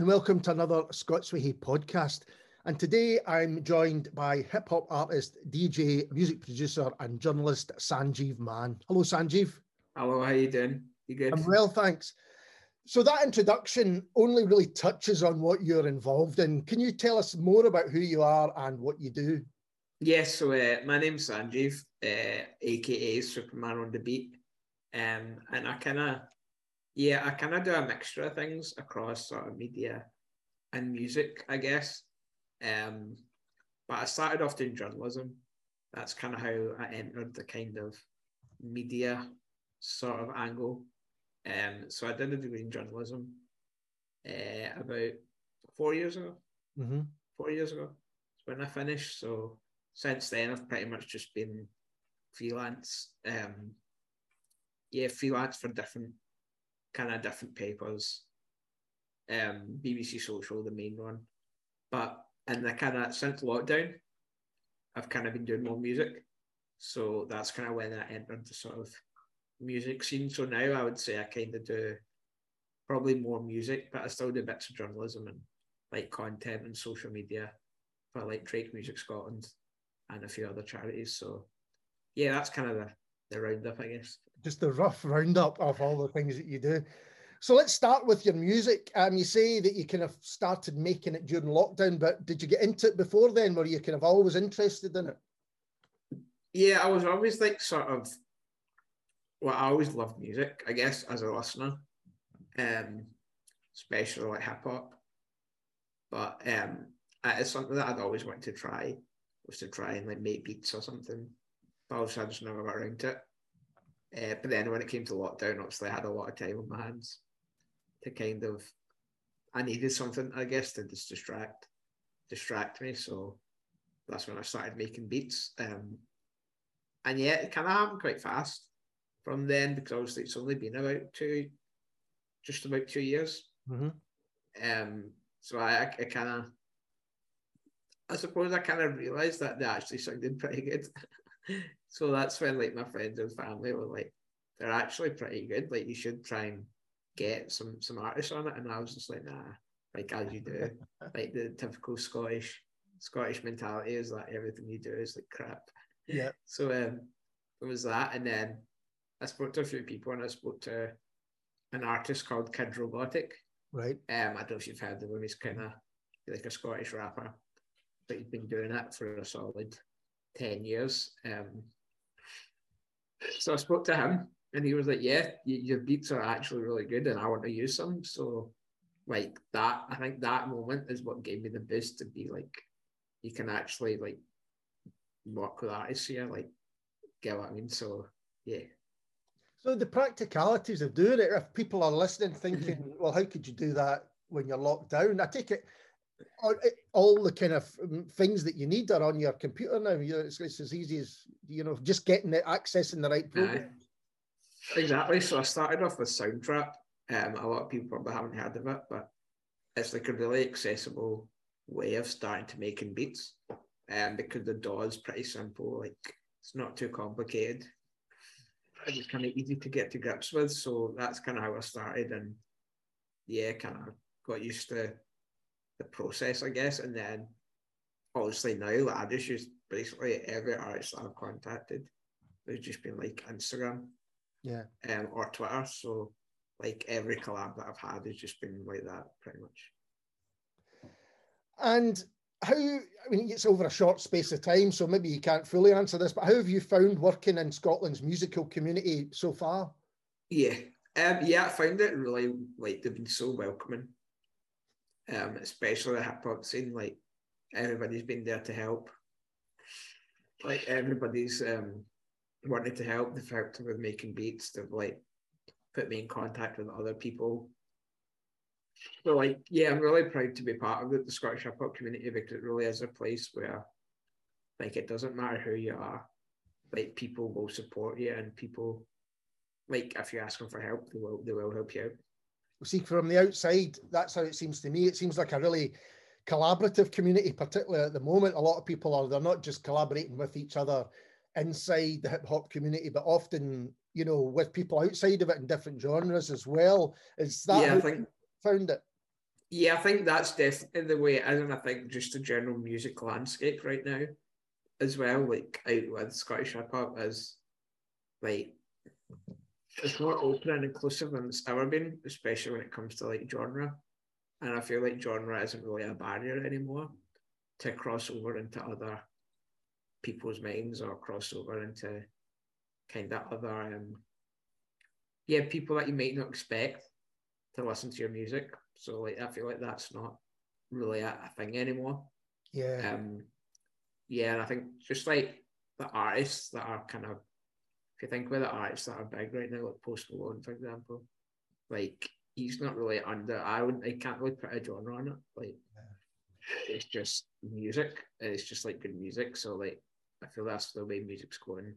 And welcome to another Scotsway podcast. And today I'm joined by hip hop artist, DJ, music producer, and journalist Sanjeev Mann. Hello, Sanjeev. Hello, how you doing? You good? I'm well, thanks. So that introduction only really touches on what you're involved in. Can you tell us more about who you are and what you do? Yes, so uh, my name's Sanjeev, uh, aka Superman on the Beat, um, and I kind of, yeah, I kind of do a mixture of things across sort of media and music, I guess. Um, but I started off doing journalism. That's kind of how I entered the kind of media sort of angle. Um, so I did a degree in journalism uh, about four years ago. Mm-hmm. Four years ago when I finished. So since then, I've pretty much just been freelance. Um, yeah, freelance for different kind of different papers. Um, BBC Social, the main one, but and the kind of since lockdown, I've kind of been doing more music. So that's kind of when I entered the sort of music scene. So now I would say I kind of do probably more music, but I still do bits of journalism and like content and social media for like Drake Music Scotland and a few other charities. So yeah, that's kind of the, the roundup, I guess. Just the rough roundup of all the things that you do. So let's start with your music. Um, you say that you kind of started making it during lockdown, but did you get into it before then? Were you kind of always interested in it? Yeah, I was always like sort of. Well, I always loved music, I guess, as a listener, um, especially like hip hop. But um, it's something that I'd always wanted to try was to try and like make beats or something. I just never got around to it. Uh, but then when it came to lockdown, obviously, I had a lot of time on my hands to kind of I needed something, I guess, to just distract distract me. So that's when I started making beats. Um, and yeah, it kind of happened quite fast from then because obviously it's only been about two, just about two years. Mm-hmm. Um, so I, I kind of, I suppose I kind of realized that they actually sounded pretty good. So that's when like my friends and family were like, they're actually pretty good. Like you should try and get some some artists on it. And I was just like, nah, like as you do, like the typical Scottish Scottish mentality is that everything you do is like crap. Yeah. So um, it was that, and then I spoke to a few people, and I spoke to an artist called Kid Robotic. Right. Um, I don't know if you've heard of him. He's kind of like a Scottish rapper, but he's been doing it for a solid ten years. Um, so I spoke to him, and he was like, "Yeah, your beats are actually really good, and I want to use them." So, like that, I think that moment is what gave me the boost to be like, you can actually like work with artists here, like, get what I mean? So, yeah. So the practicalities of doing it, if people are listening thinking, well, how could you do that when you're locked down? I take it all the kind of things that you need are on your computer now. It's, it's as easy as, you know, just getting it, accessing the right program. Exactly. So I started off with Soundtrap. Um, a lot of people probably haven't heard of it, but it's like a really accessible way of starting to making beats. Um, because the DAW is pretty simple, like it's not too complicated. It's kind of easy to get to grips with. So that's kind of how I started, and yeah, kind of got used to the process, I guess. And then obviously now, like, I just use basically every artist I've contacted. There's just been like Instagram, yeah, um, or Twitter. So like every collab that I've had has just been like that, pretty much. And how I mean it's over a short space of time, so maybe you can't fully answer this, but how have you found working in Scotland's musical community so far? Yeah. Um, yeah, I found it really like they've been so welcoming. Um, especially the hip hop scene, like everybody's been there to help. Like everybody's um wanted to help. They've helped with making beats. They've like put me in contact with other people so like, yeah, I'm really proud to be part of the, the Scottish hip hop community because it really is a place where, like, it doesn't matter who you are, like people will support you and people, like, if you ask them for help, they will they will help you out. See, from the outside, that's how it seems to me. It seems like a really collaborative community, particularly at the moment. A lot of people are they're not just collaborating with each other inside the hip hop community, but often, you know, with people outside of it in different genres as well. Is that yeah, I think found it? yeah, I think that's definitely the way it is, and I think just the general music landscape right now, as well, like out with Scottish hip hop is like it's more open and inclusive than it's ever been, especially when it comes to like genre. And I feel like genre isn't really a barrier anymore to cross over into other people's minds or cross over into kind of other um yeah, people that you might not expect to listen to your music. So like I feel like that's not really a, a thing anymore. Yeah. Um yeah, and I think just like the artists that are kind of if you think about the artists that are big right now, like Post Malone, for example, like he's not really under I would I can't really put a genre on it. Like yeah. it's just music. It's just like good music. So like I feel that's the way music's going.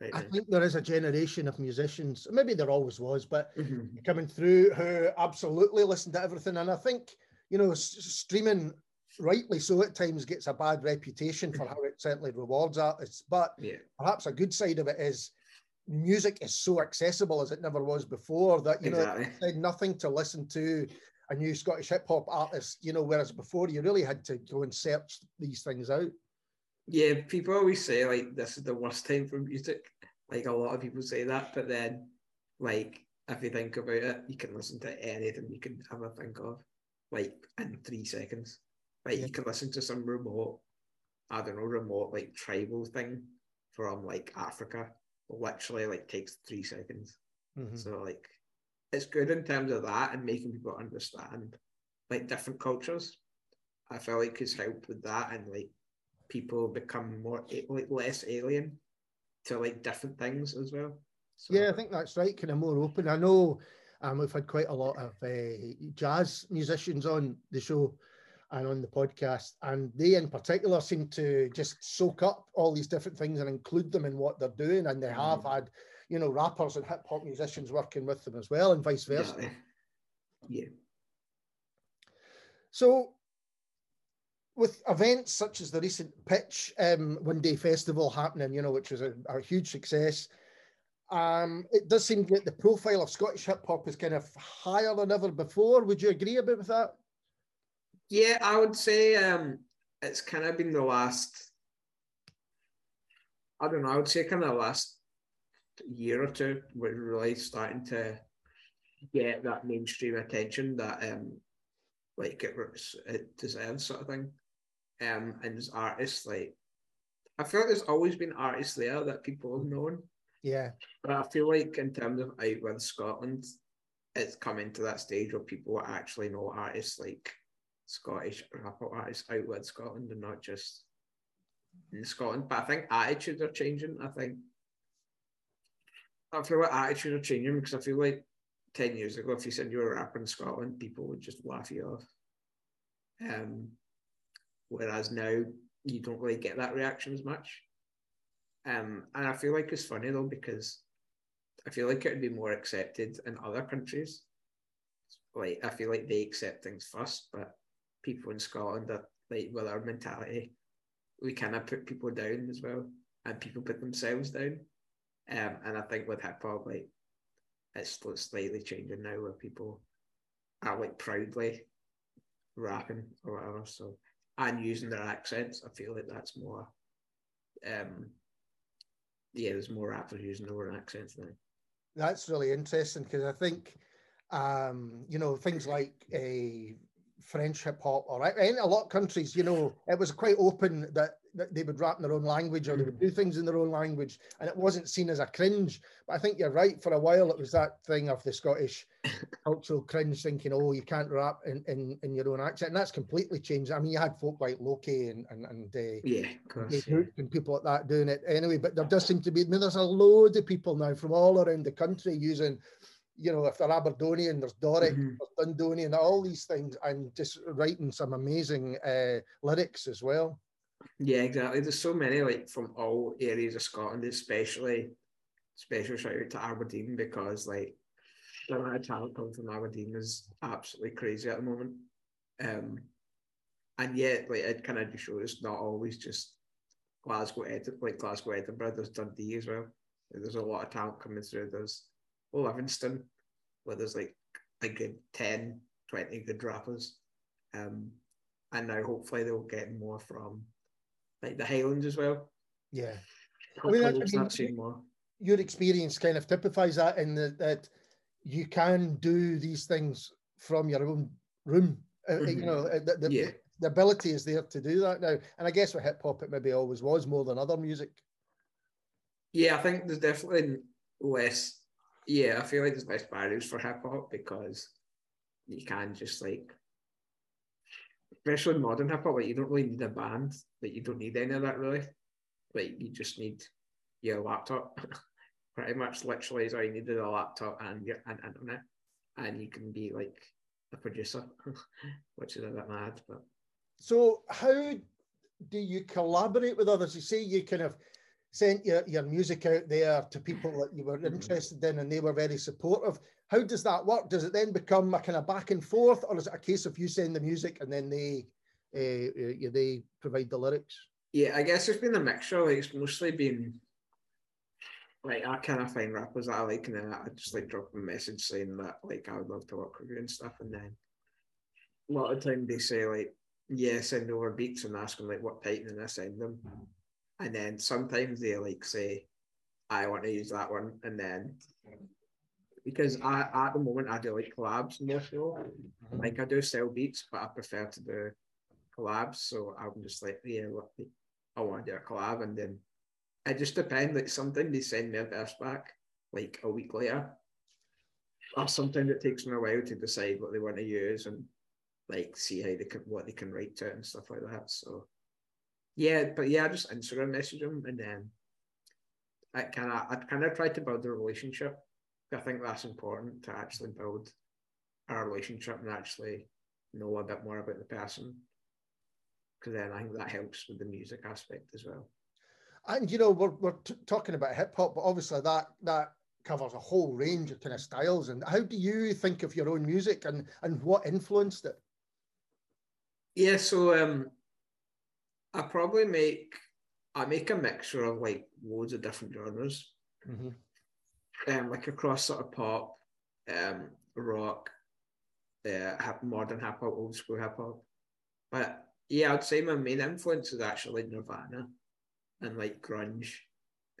Right I think there is a generation of musicians, maybe there always was, but mm-hmm. coming through who absolutely listen to everything. And I think, you know, s- streaming, rightly so at times, gets a bad reputation for how it certainly rewards artists. But yeah. perhaps a good side of it is music is so accessible as it never was before that, you exactly. know, it nothing to listen to a new Scottish hip hop artist, you know, whereas before you really had to go and search these things out. Yeah, people always say like this is the worst time for music. Like a lot of people say that, but then like if you think about it, you can listen to anything you can ever think of, like in three seconds. Like yeah. you can listen to some remote, I don't know, remote like tribal thing from like Africa. Literally like takes three seconds. Mm-hmm. So like it's good in terms of that and making people understand like different cultures. I feel like it's helped with that and like people become more like less alien to like different things as well. So. Yeah, I think that's right. Kind of more open. I know um, we've had quite a lot of uh, jazz musicians on the show and on the podcast, and they in particular seem to just soak up all these different things and include them in what they're doing. And they have mm. had, you know, rappers and hip hop musicians working with them as well, and vice versa. Yeah. yeah. So with events such as the recent pitch um, one day festival happening, you know, which was a, a huge success, um, it does seem that the profile of Scottish hip hop is kind of higher than ever before. Would you agree a bit with that? Yeah, I would say um, it's kind of been the last. I don't know. I would say kind of the last year or two, we're really starting to get that mainstream attention that um, like it, it deserves, sort of thing um, and artists, like I feel like there's always been artists there that people have known. Yeah. But I feel like in terms of out with Scotland, it's coming to that stage where people actually know artists like Scottish rap artists out with Scotland and not just in Scotland. But I think attitudes are changing. I think I feel like attitudes are changing because I feel like 10 years ago, if you said you were a rapper in Scotland, people would just laugh you off. Um, whereas now you don't really get that reaction as much. Um, and I feel like it's funny though because I feel like it would be more accepted in other countries. Like I feel like they accept things first, but people in Scotland are like with our mentality, we kind of put people down as well, and people put themselves down. Um, and I think with hip hop, like it's slightly changing now, where people are like proudly rapping or whatever. So and using their accents. I feel like that's more. Um, yeah, there's more rappers using their own accents now. That's really interesting because I think, um, you know, things like a French hip hop or in a lot of countries, you know, it was quite open that that they would rap in their own language or they would do things in their own language and it wasn't seen as a cringe. But i think you're right for a while it was that thing of the scottish cultural cringe thinking oh you can't rap in, in, in your own accent and that's completely changed. I mean you had folk like loki and and, and uh, yeah, course, yeah. and people like that doing it anyway but there does seem to be I mean, there's a load of people now from all around the country using you know, if they're Aberdonian, there's Doric, mm-hmm. there's Dundonian, all these things, and just writing some amazing uh, lyrics as well. Yeah, exactly. There's so many like from all areas of Scotland, especially special shout out to Aberdeen because like the amount of talent coming from Aberdeen is absolutely crazy at the moment. Um, and yet, like it kind of just shows it's not always just Glasgow, Ed- like Glasgow, Edinburgh. There's Dundee as well. There's a lot of talent coming through. There's Livingston, where there's like a good ten 20 good rappers. Um, and now hopefully they'll get more from like the Highlands as well. Yeah. I mean, seeing more. Your experience kind of typifies that in the, that you can do these things from your own room. Mm-hmm. You know, the, the, yeah. the ability is there to do that now. And I guess with hip hop, it maybe always was more than other music. Yeah, I think there's definitely less. Yeah, I feel like there's less barriers for hip hop because you can just like, especially modern hip hop, like you don't really need a band. Like you don't need any of that really. Like you just need your laptop. Pretty much, literally, is all you need a laptop and your and internet, and you can be like a producer, which is a bit mad. But so, how do you collaborate with others? You say you kind of sent your, your music out there to people that you were mm-hmm. interested in and they were very supportive. How does that work? Does it then become a kind of back and forth, or is it a case of you send the music and then they uh, they provide the lyrics? Yeah, I guess it's been a mixture. Like it's mostly been like I kind of find rappers that I like, and then I just like drop a message saying that like I would love to work with you and stuff, and then a lot of time they say like, yeah, send over beats and ask them like what type, and I send them, and then sometimes they like say, I want to use that one, and then because I at the moment I do like collabs more mm-hmm. so, like I do sell beats, but I prefer to do collabs, so I'm just like yeah, I want to do a collab, and then it just depends. Like sometimes they send me a verse back like a week later, or sometimes it takes me a while to decide what they want to use and like see how they can what they can write to it and stuff like that. So yeah, but yeah, I just Instagram message them and then I kind of I kind of try to build a relationship. I think that's important to actually build a relationship and actually know a bit more about the person. Because then I think that helps with the music aspect as well. And you know we're, we're t- talking about hip hop but obviously that that covers a whole range of kind of styles. And how do you think of your own music and and what influenced it? Yeah so um i probably make i make a mixture of like loads of different genres mm-hmm. um like across sort of pop um rock uh modern hip hop old school hip hop but yeah i'd say my main influence is actually nirvana and like grunge,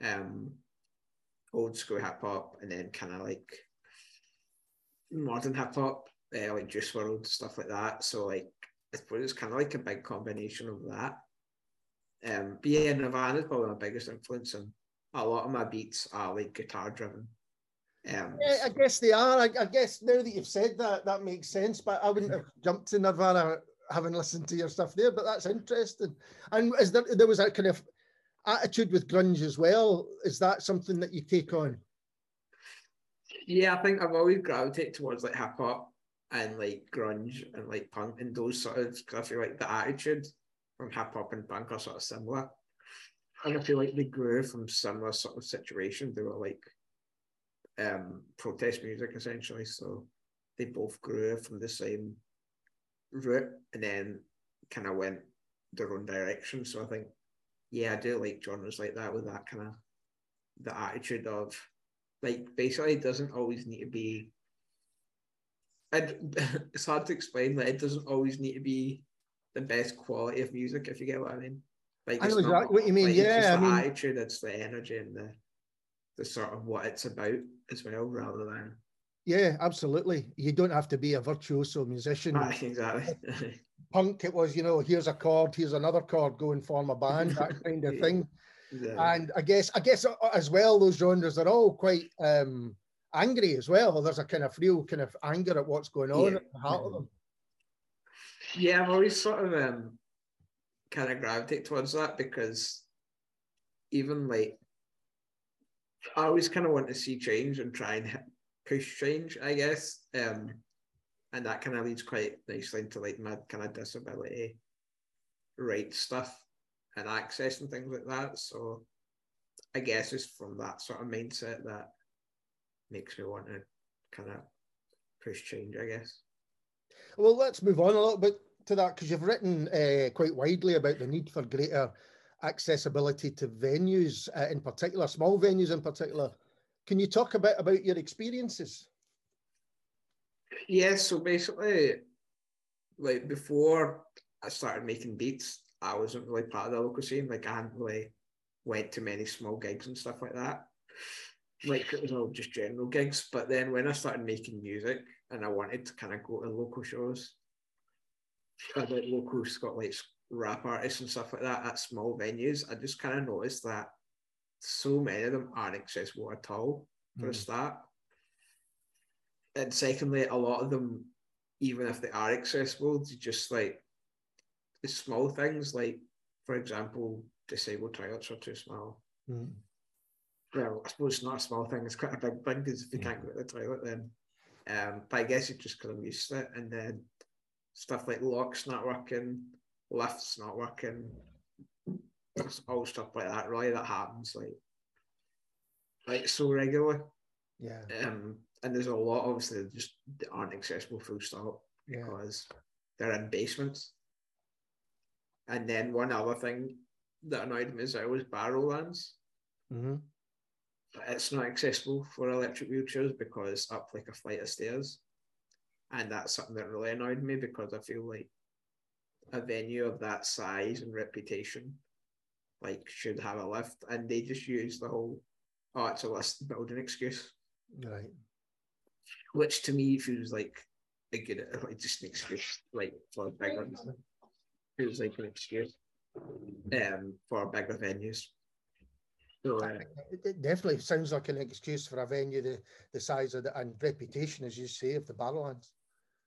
um, old school hip hop, and then kind of like modern hip hop, uh, like Juice WRLD stuff like that. So like I suppose it's kind of like a big combination of that. Um, but yeah, Nirvana is probably my biggest influence, and a lot of my beats are like guitar driven. Um, yeah, I guess they are. I, I, guess now that you've said that, that makes sense. But I wouldn't have jumped to Nirvana having listened to your stuff there. But that's interesting. And is there there was that kind of attitude with grunge as well. Is that something that you take on? Yeah, I think I've always gravitated towards like hip hop and like grunge and like punk and those sort of because I feel like the attitude from hip hop and punk are sort of similar. And I feel like they grew from similar sort of situations. They were like um protest music essentially. So they both grew from the same route and then kind of went their own direction. So I think yeah, I do like genres like that with that kind of the attitude of like basically it doesn't always need to be it's hard to explain that it doesn't always need to be the best quality of music if you get what I mean. Like I know exactly what you mean. Like, yeah, I mean, attitude, it's the energy and the the sort of what it's about as well, rather than yeah, absolutely. You don't have to be a virtuoso musician. Ah, exactly. Punk, it was, you know, here's a chord, here's another chord, go and form a band, that kind of thing. Yeah. And I guess, I guess uh, as well, those genres are all quite um, angry as well. There's a kind of real kind of anger at what's going on yeah. at the heart of them. Yeah, I've always sort of um, kind of gravitate towards that because even like I always kind of want to see change and try and push change, I guess. Um, and that kind of leads quite nicely into like my kind of disability rights stuff and access and things like that. So I guess it's from that sort of mindset that makes me want to kind of push change, I guess. Well, let's move on a little bit to that because you've written uh, quite widely about the need for greater accessibility to venues uh, in particular, small venues in particular. Can you talk a bit about your experiences? Yeah, so basically, like before I started making beats, I wasn't really part of the local scene. Like I hadn't really went to many small gigs and stuff like that. Like it was all just general gigs. But then when I started making music and I wanted to kind of go to local shows, like local like rap artists and stuff like that at small venues, I just kind of noticed that so many of them aren't accessible at all for mm. a start. And secondly, a lot of them, even if they are accessible, just like the small things, like for example, disabled toilets are too small. Mm. Well, I suppose it's not a small thing; it's quite a big thing because if you can't go to the toilet, then. Um, but I guess it's just because I'm used to it, and then stuff like locks not working, lifts not working, all stuff like that. Really, that happens like like so regularly. Yeah. Um, and there's a lot obviously that just aren't accessible full stop yeah. because they're in basements. And then one other thing that annoyed me is I was Barrowlands. Mm-hmm. It's not accessible for electric wheelchairs because up like a flight of stairs. And that's something that really annoyed me because I feel like a venue of that size and reputation like should have a lift and they just use the whole oh it's a list building excuse. Right. Which to me feels like a good like just an excuse like for bigger feels like an excuse um for bigger venues. So, uh, it definitely sounds like an excuse for a venue the, the size of the and reputation, as you say, of the Barrowlands.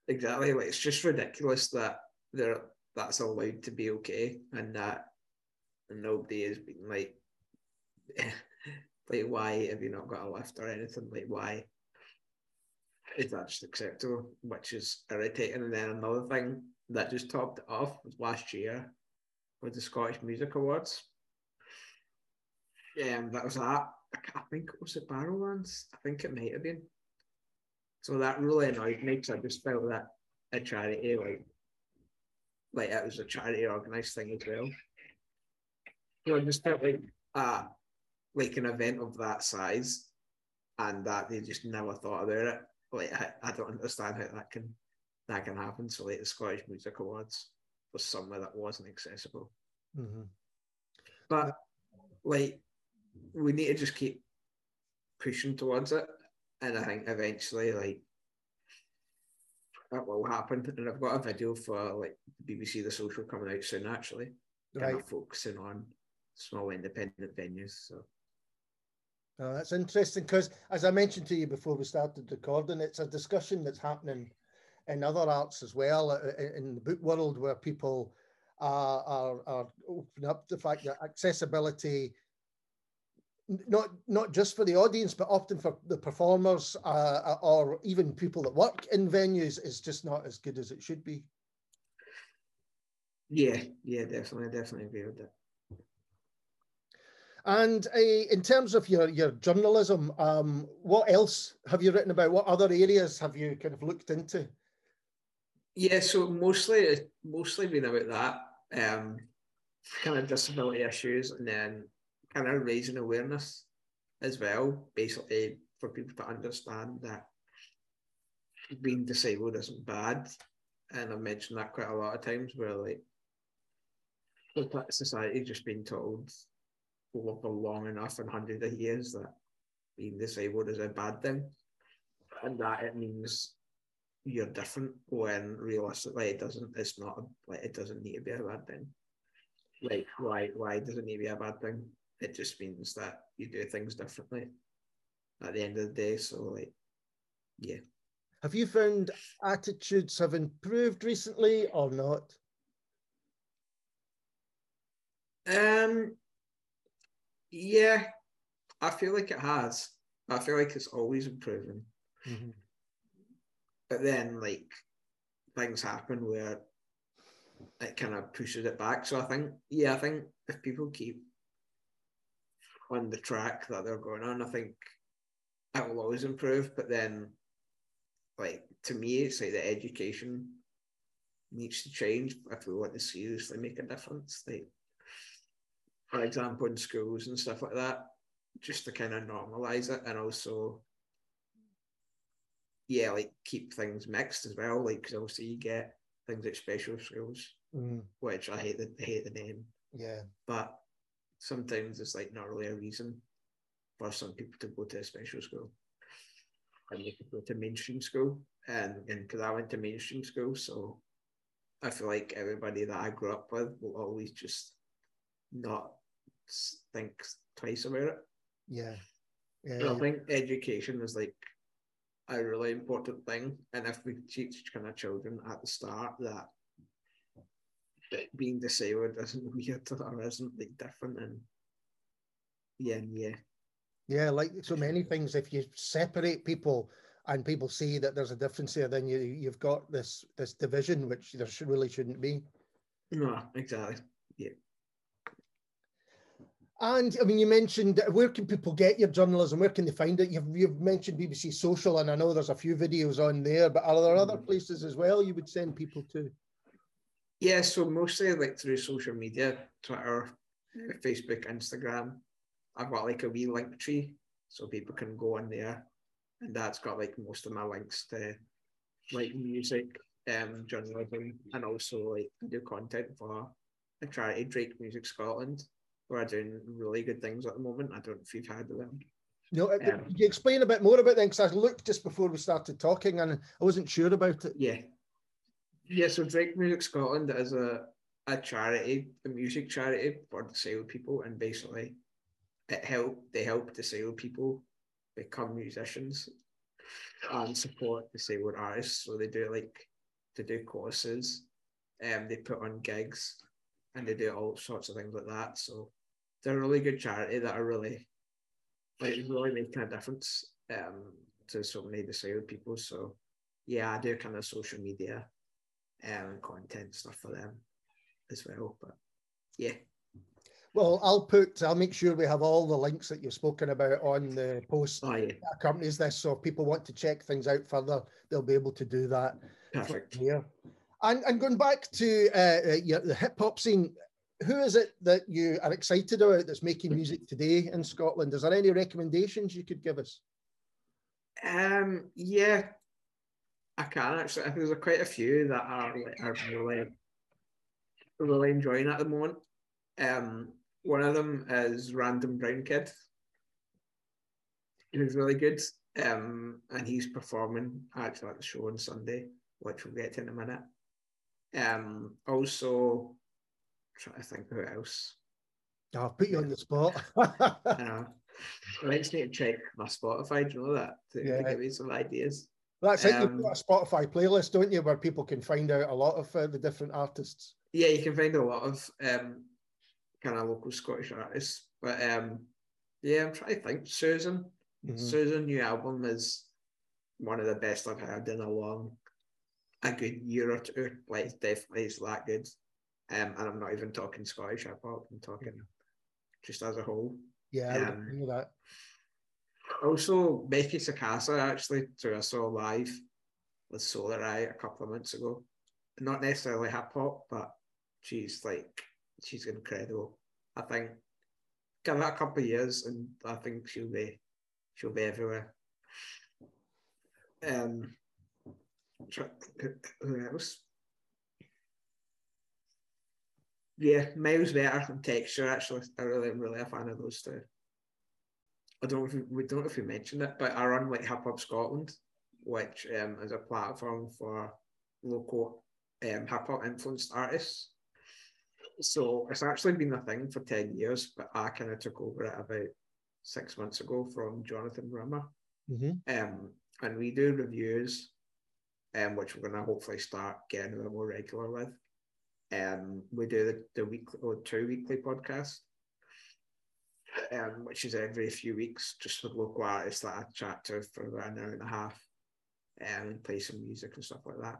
Exactly. Like it's just ridiculous that there that's allowed to be okay and that nobody has been like like why have you not got a lift or anything? Like why is that just acceptable? Which is irritating. And then another thing that just topped it off was last year with the Scottish Music Awards. Yeah, that was that. I think it was at Barrowlands. I think it might have been. So that really annoyed me because I just felt that a charity, like, like it was a charity organised thing as well. So I just felt like, uh, like an event of that size, and that they just never thought about it. Like I, I don't understand how that can that can happen. So like the Scottish Music Awards was somewhere that wasn't accessible. Mm-hmm. But like we need to just keep pushing towards it and I think eventually, like, that will happen. And I've got a video for like BBC The Social coming out soon, actually, right. kind of focusing on small independent venues. So. Oh, that's interesting because, as I mentioned to you before we started recording, it's a discussion that's happening in other arts as well, uh, in the book world, where people are, are, are opening up the fact that accessibility not not just for the audience, but often for the performers uh, or even people that work in venues is just not as good as it should be. Yeah, yeah, definitely, definitely agree with that. And uh, in terms of your your journalism, um, what else have you written about? What other areas have you kind of looked into? Yeah, so mostly mostly been about that, um, kind of disability issues, and then kind of raising awareness as well, basically for people to understand that being disabled isn't bad. And I've mentioned that quite a lot of times where like society just been told for long enough and hundreds of years that being disabled is a bad thing. And that it means you're different when realistically it doesn't it's not like it doesn't need to be a bad thing. Like why why does it need to be a bad thing? It just means that you do things differently at the end of the day. So, like, yeah. Have you found attitudes have improved recently or not? Um, yeah, I feel like it has. I feel like it's always improving. Mm-hmm. But then, like, things happen where it kind of pushes it back. So I think, yeah, I think if people keep on the track that they're going on. I think it will always improve, but then, like to me, it's like the education needs to change if we want to seriously make a difference. Like, for example, in schools and stuff like that, just to kind of normalize it, and also, yeah, like keep things mixed as well. Like, because obviously you get things like special schools, Mm, which I hate the I hate the name, yeah. but sometimes it's like not really a reason for some people to go to a special school and they could go to mainstream school and and because I went to mainstream school so I feel like everybody that I grew up with will always just not think twice about it Yeah. and Yeah. I think education is like a really important thing and if we teach kind of children at the start that being disabled isn't weird or isn't like different and yeah yeah Yeah, like so many things, if you separate people and people see that there's a difference there, then you you've got this this division which there should, really shouldn't be. No, exactly. Yeah and I mean, you mentioned where can people get your journalism? Where can they find it? You've you've mentioned BBC Social, and I know there's a few videos on there, but are there other Mhm. places as well you would send people to? Yeah, so mostly like through social media, Twitter, Facebook, Instagram. I've got like a wee link tree so people can go on there. And that's got like most of my links to like music, um, journalism, and also like I do content for a charity, Drake Music Scotland, who are doing really good things at the moment. I don't know if you've heard of them. No, uh, Um, you explain a bit more about them? Because I looked just before we started talking, and I wasn't sure about it. Yeah. Yeah, so Drake Music Scotland is a, a charity, a music charity for disabled people, and basically it help they help disabled people become musicians and support disabled artists. So they do like to do courses, and they put on gigs, and they do all sorts of things like that. So they're a really good charity that are really like really making a difference um to so many disabled people. So yeah, I do kind of social media um, and content stuff for them as well. But yeah, Well, I'll put, I'll make sure we have all the links that you've spoken about on the post oh yeah, that accompanies this. So if people want to check things out further, they'll be able to do that. perfect. Here. And, and going back to uh, uh, your, the hip hop scene, who is it that you are excited about that's making music today in Scotland? Is there any recommendations you could give us? Um, yeah, I can actually. I think there's quite a few that are are really really enjoying at the moment. Um, one of them is Random Brown Kid, who's really good. Um, and he's performing actually at the show on Sunday, which we'll get to in a minute. Um, also, trying to think who else. Oh, I'll put you on the spot. I know. I just need to check my Spotify. Do you know that to, Yeah. to give me some ideas? That's it. Um, You've got a Spotify playlist, don't you, where people can find out a lot of uh, the different artists. Yeah, you can find a lot of um, kind of local Scottish artists. But um, yeah, I'm trying to think. Susan, Mhm. Susan new album is one of the best I've heard in a long, a good year or two. Like it's definitely it's that good. Um, and I'm not even talking Scottish hip hop. I'm talking just as a whole. Yeah, I um, agree with that. Also, Becky Sikasa actually, who I saw live with Solareye a couple of months ago. Not necessarily hip hop, but she's like she's incredible. I think give it a couple of years, and I think she'll be she'll be everywhere. Um, who else? Yeah, Miles Better and Texture. Actually, I really, am really a fan of those two. I don't know if we, we don't know if we mentioned it, but I run like Hip Hop Scotland, which um, is a platform for local um, hip hop influenced artists. So it's actually been a thing for 10 years, but I kind of took over it about six months ago from Jonathan Rimmer. Mhm. Um, and we do reviews, um, which we're going to hopefully start getting a little more regular with. Um, we do the, the weekly or two weekly podcasts, um, which is every few weeks, just with local artists that I chat to for about an hour and a half, um, and play some music and stuff like that.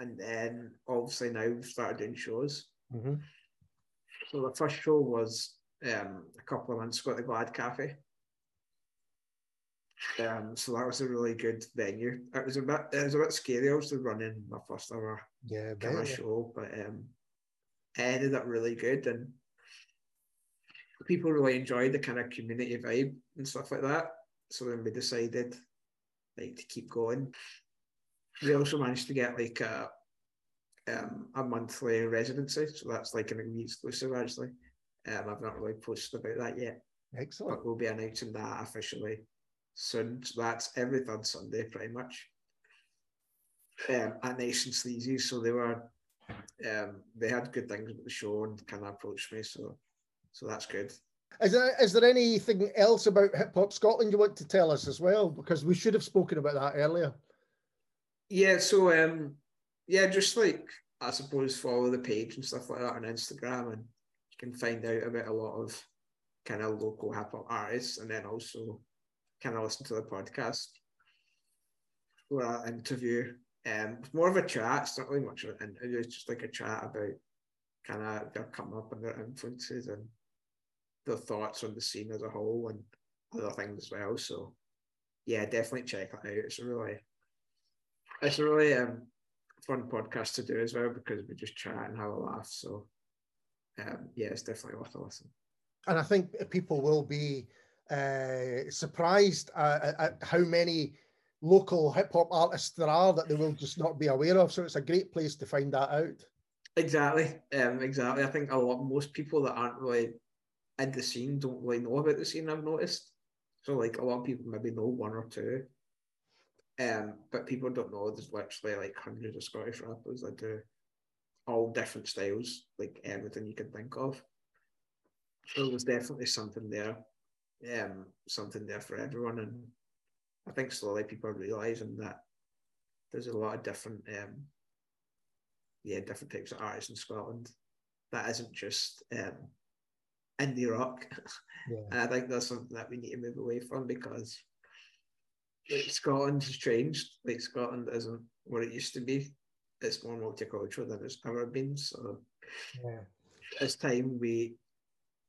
And then obviously now we've started doing shows. Mhm. So the first show was um, a couple of months ago at the Glad Cafe. Um, so that was a really good venue. It was a bit, it was a bit scary. I was running my first ever Yeah, kind of show, but um, it ended up really good, and people really enjoyed the kind of community vibe and stuff like that. So then we decided like to keep going. We also managed to get like a um, a monthly residency, so that's like an exclusive actually. Um, I've not really posted about that yet. Excellent. But we'll be announcing that officially soon. So that's every third Sunday, pretty much. Um, at and Sleazy, so they were, um, they had good things about the show and kind of approached me, so, so that's good. Is there is there anything else about Hip Hop Scotland you want to tell us as well? Because we should have spoken about that earlier. Yeah, so um, yeah, just like I suppose follow the page and stuff like that on Instagram, and you can find out about a lot of kind of local hip hop artists, and then also kind of listen to the podcast where I interview. Um, it's more of a chat. It's not really much of an interview. It's just like a chat about kind of their come up and their influences and their thoughts on the scene as a whole and other things as well. So yeah, definitely check it out. It's a really, it's a really um, fun podcast to do as well because we just chat and have a laugh. So um, yeah, it's definitely worth a listen. And I think people will be uh, surprised at, at, how many local hip hop artists there are that they will just not be aware of. So it's a great place to find that out. Exactly, um, exactly. I think a lot most people that aren't really in the scene don't really know about the scene. I've noticed. So like a lot of people maybe know one or two, um, but people don't know there's literally like hundreds of Scottish rappers that do all different styles, like everything you can think of. So there's definitely something there, um, something there for everyone, and I think slowly people are realizing that there's a lot of different, um, yeah, different types of artists in Scotland. That isn't just um, indie rock, yeah. and I think that's something that we need to move away from because like Scotland has changed. Like Scotland isn't what it used to be. It's more multicultural than it's ever been. So yeah. it's time we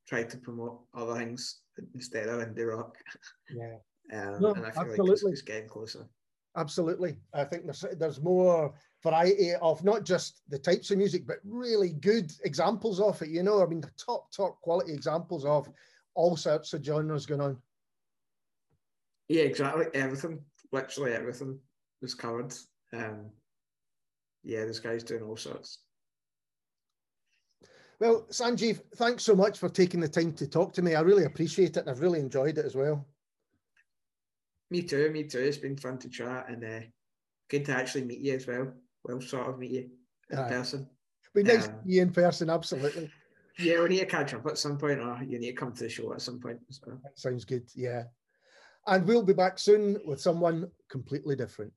try to promote other things instead of indie rock. Yeah. Um, no, and I feel absolutely. like it's, it's getting closer. Absolutely. I think there's there's more variety of not just the types of music, but really good examples of it. You know, I mean, the top, top quality examples of all sorts of genres going on. Yeah, exactly. Everything, literally everything was covered. Um, yeah, this guy's doing all sorts. Well, Sanjeev, thanks so much for taking the time to talk to me. I really appreciate it and I've really enjoyed it as well. Me too, me too. It's been fun to chat and uh, good to actually meet you as well. Well, sort of meet you in person. Be nice um, to meet you in person, absolutely. Yeah, we need to catch up at some point, or you need to come to the show at some point. So. sounds good, yeah. And we'll be back soon with someone completely different.